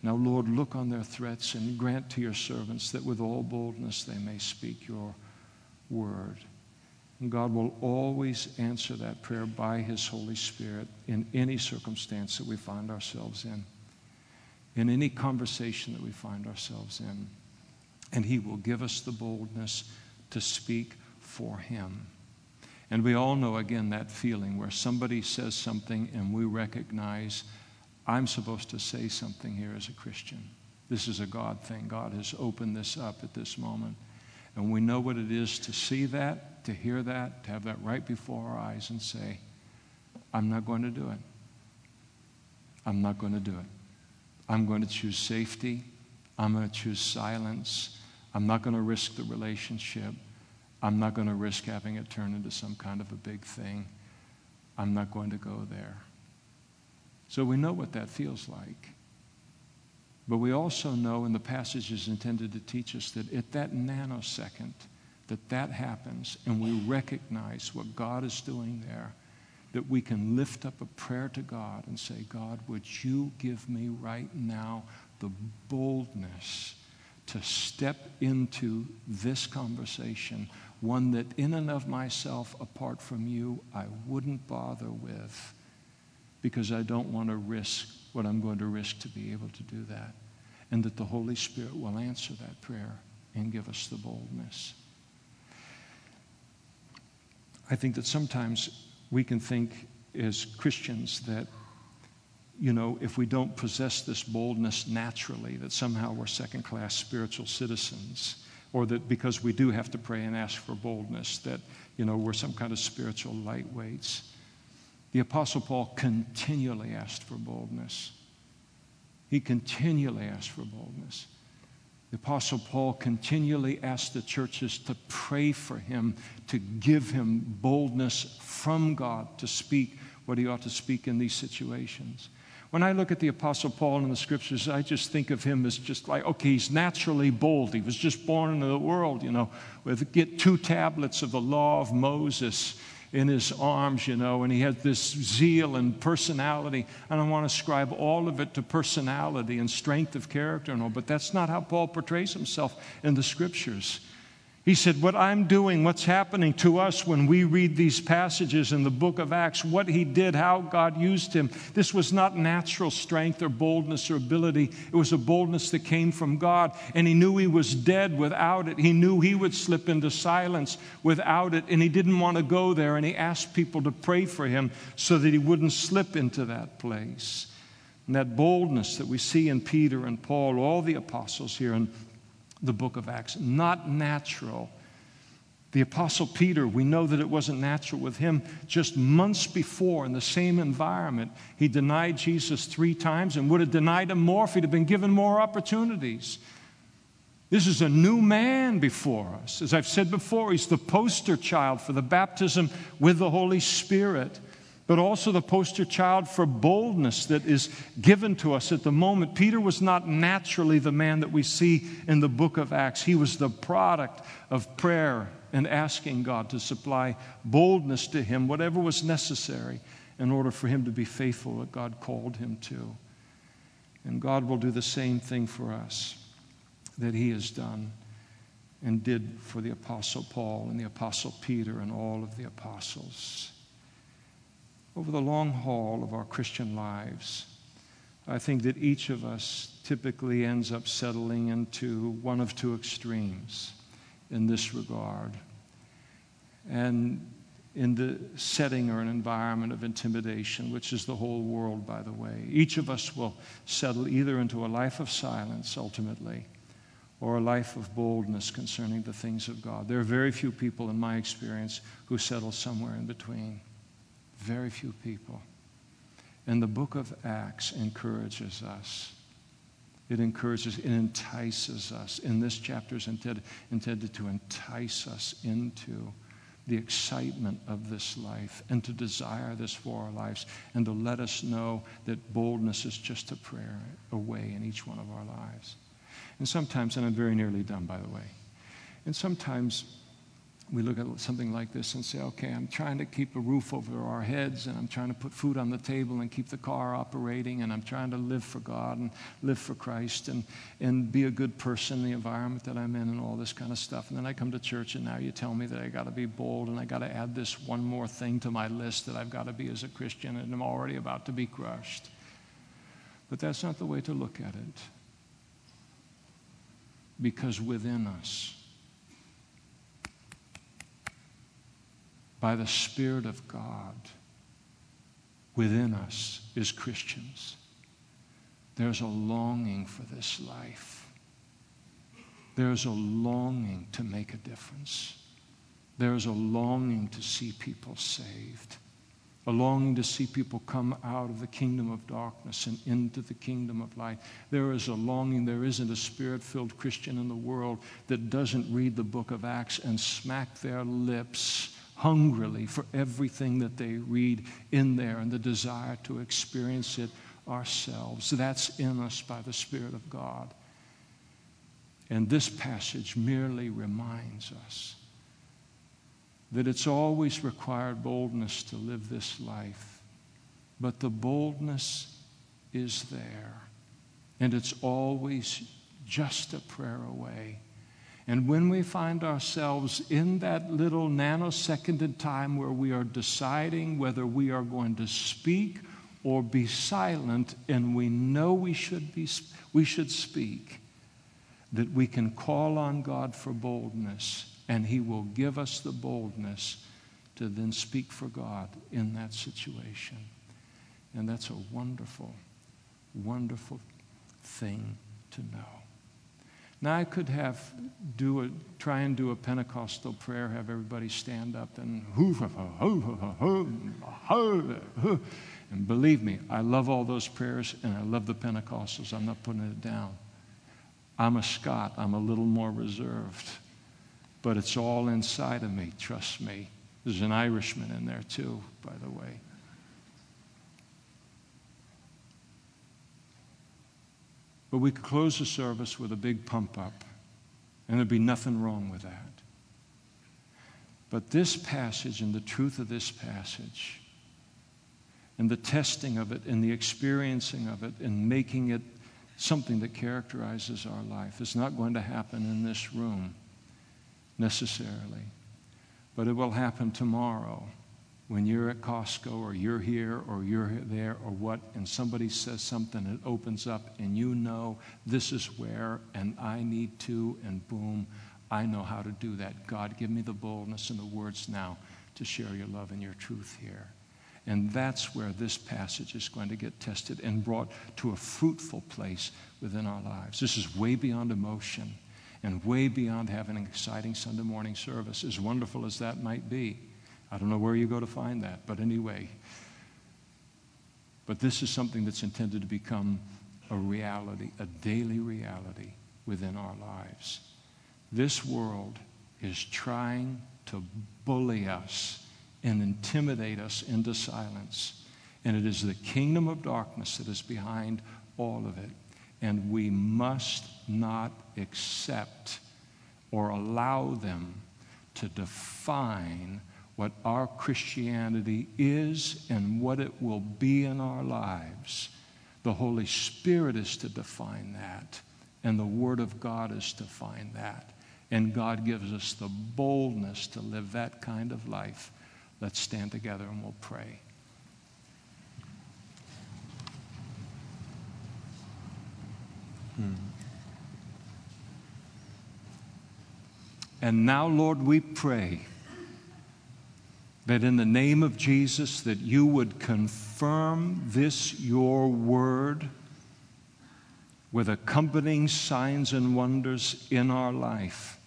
Now, Lord, look on their threats and grant to your servants that with all boldness they may speak your word. And God will always answer that prayer by his Holy Spirit in any circumstance that we find ourselves in, in any conversation that we find ourselves in. And he will give us the boldness to speak for him. And we all know, again, that feeling where somebody says something and we recognize I'm supposed to say something here as a Christian. This is a God thing. God has opened this up at this moment. And we know what it is to see that, to hear that, to have that right before our eyes and say, I'm not going to do it. I'm not going to do it. I'm going to choose safety. I'm going to choose silence. I'm not going to risk the relationship. I'm not going to risk having it turn into some kind of a big thing. I'm not going to go there. So we know what that feels like. But we also know, and the passage is intended to teach us, that at that nanosecond that that happens and we recognize what God is doing there, that we can lift up a prayer to God and say, God, would you give me right now the boldness to step into this conversation, one that in and of myself, apart from you, I wouldn't bother with because I don't want to risk what I'm going to risk to be able to do that. And that the Holy Spirit will answer that prayer and give us the boldness. I think that sometimes we can think as Christians that, you know, if we don't possess this boldness naturally, that somehow we're second class spiritual citizens, or that because we do have to pray and ask for boldness, that, you know, we're some kind of spiritual lightweights. The Apostle Paul continually asked for boldness. He continually asked for boldness. The Apostle Paul continually asked the churches to pray for him, to give him boldness from God to speak what he ought to speak in these situations. When I look at the Apostle Paul in the scriptures, I just think of him as just like, okay, he's naturally bold. He was just born into the world, you know, with get two tablets of the law of Moses in his arms, you know, and he had this zeal and personality. And I want to ascribe all of it to personality and strength of character and all, but that's not how Paul portrays himself in the scriptures. He said, What I'm doing, what's happening to us when we read these passages in the book of Acts, what he did, how God used him, this was not natural strength or boldness or ability. It was a boldness that came from God. And he knew he was dead without it. He knew he would slip into silence without it. And he didn't want to go there. And he asked people to pray for him so that he wouldn't slip into that place. And that boldness that we see in Peter and Paul, all the apostles here, and the book of Acts. Not natural. The Apostle Peter, we know that it wasn't natural with him. Just months before, in the same environment, he denied Jesus three times and would have denied him more if he'd have been given more opportunities. This is a new man before us. As I've said before, he's the poster child for the baptism with the Holy Spirit but also the poster child for boldness that is given to us at the moment. Peter was not naturally the man that we see in the book of Acts, he was the product of prayer and asking God to supply boldness to him, whatever was necessary, in order for him to be faithful what God called him to. And God will do the same thing for us that he has done and did for the Apostle Paul and the Apostle Peter and all of the apostles over the long haul of our Christian lives, I think that each of us typically ends up settling into one of two extremes in this regard. And in the setting or an environment of intimidation, which is the whole world, by the way, each of us will settle either into a life of silence ultimately or a life of boldness concerning the things of God. There are very few people, in my experience, who settle somewhere in between. Very few people. And the book of Acts encourages us. It encourages, it entices us. In this chapter is intended, intended to entice us into the excitement of this life and to desire this for our lives and to let us know that boldness is just a prayer away in each one of our lives. And sometimes, and I'm very nearly done, by the way, and sometimes we look at something like this and say, okay, I'm trying to keep a roof over our heads and I'm trying to put food on the table and keep the car operating and I'm trying to live for God and live for Christ and, and be a good person in the environment that I'm in and all this kind of stuff. And then I come to church and now you tell me that I got to be bold and I got to add this one more thing to my list that I've got to be as a Christian and I'm already about to be crushed. But that's not the way to look at it. Because within us, by the Spirit of God within us as Christians, there's a longing for this life. There's a longing to make a difference. There's a longing to see people saved, a longing to see people come out of the kingdom of darkness and into the kingdom of light. There is a longing. There isn't a spirit filled Christian in the world that doesn't read the book of Acts and smack their lips hungrily for everything that they read in there and the desire to experience it ourselves. That's in us by the Spirit of God. And this passage merely reminds us that it's always required boldness to live this life, but the boldness is there, and it's always just a prayer away. And when we find ourselves in that little nanosecond in time where we are deciding whether we are going to speak or be silent, and we know we should, be, we should speak, that we can call on God for boldness, and He will give us the boldness to then speak for God in that situation. And that's a wonderful, wonderful thing to know. Now I could have do a try and do a Pentecostal prayer, have everybody stand up and and believe me, I love all those prayers and I love the Pentecostals. I'm not putting it down. I'm a Scot. I'm a little more reserved. But it's all inside of me, trust me. There's an Irishman in there too, by the way. But we could close the service with a big pump up, and there'd be nothing wrong with that. But this passage and the truth of this passage, and the testing of it, and the experiencing of it, and making it something that characterizes our life is not going to happen in this room necessarily, but it will happen tomorrow when you're at Costco or you're here or you're there or what, and somebody says something, it opens up, and you know this is where, and I need to, and boom, I know how to do that. God, give me the boldness and the words now to share your love and your truth here. And that's where this passage is going to get tested and brought to a fruitful place within our lives. This is way beyond emotion and way beyond having an exciting Sunday morning service, as wonderful as that might be. I don't know where you go to find that, but anyway. But this is something that's intended to become a reality, a daily reality within our lives. This world is trying to bully us and intimidate us into silence. And it is the kingdom of darkness that is behind all of it. And we must not accept or allow them to define what our Christianity is and what it will be in our lives. The Holy Spirit is to define that, and the Word of God is to define that. And God gives us the boldness to live that kind of life. Let's stand together and we'll pray. Hmm. And now, Lord, we pray that in the name of Jesus that you would confirm this your word with accompanying signs and wonders in our life.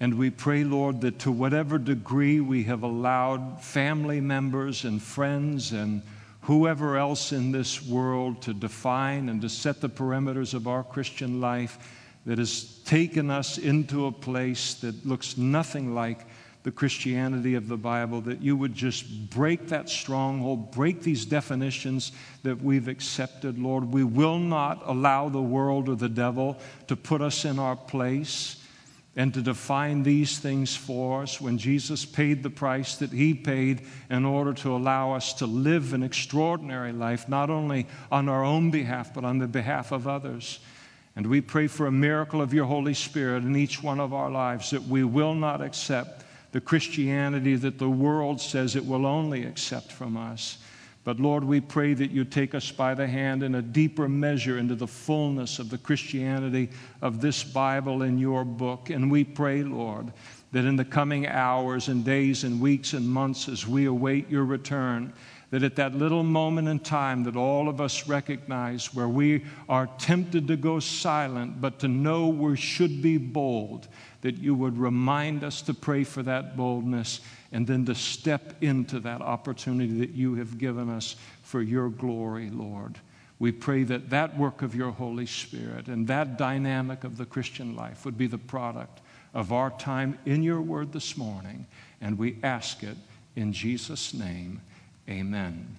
And we pray, Lord, that to whatever degree we have allowed family members and friends and whoever else in this world to define and to set the perimeters of our Christian life that has taken us into a place that looks nothing like the Christianity of the Bible, that you would just break that stronghold, break these definitions that we've accepted, Lord. We will not allow the world or the devil to put us in our place. and to define these things for us when Jesus paid the price that He paid in order to allow us to live an extraordinary life, not only on our own behalf, but on the behalf of others. And we pray for a miracle of your Holy Spirit in each one of our lives that we will not accept the Christianity that the world says it will only accept from us. But Lord, we pray that you take us by the hand in a deeper measure into the fullness of the Christianity of this Bible in your book. And we pray, Lord, that in the coming hours and days and weeks and months as we await your return, that at that little moment in time that all of us recognize where we are tempted to go silent, but to know we should be bold, that you would remind us to pray for that boldness and then to step into that opportunity that you have given us for your glory, Lord. We pray that that work of your Holy Spirit and that dynamic of the Christian life would be the product of our time in your word this morning. And we ask it in Jesus' name. Amen.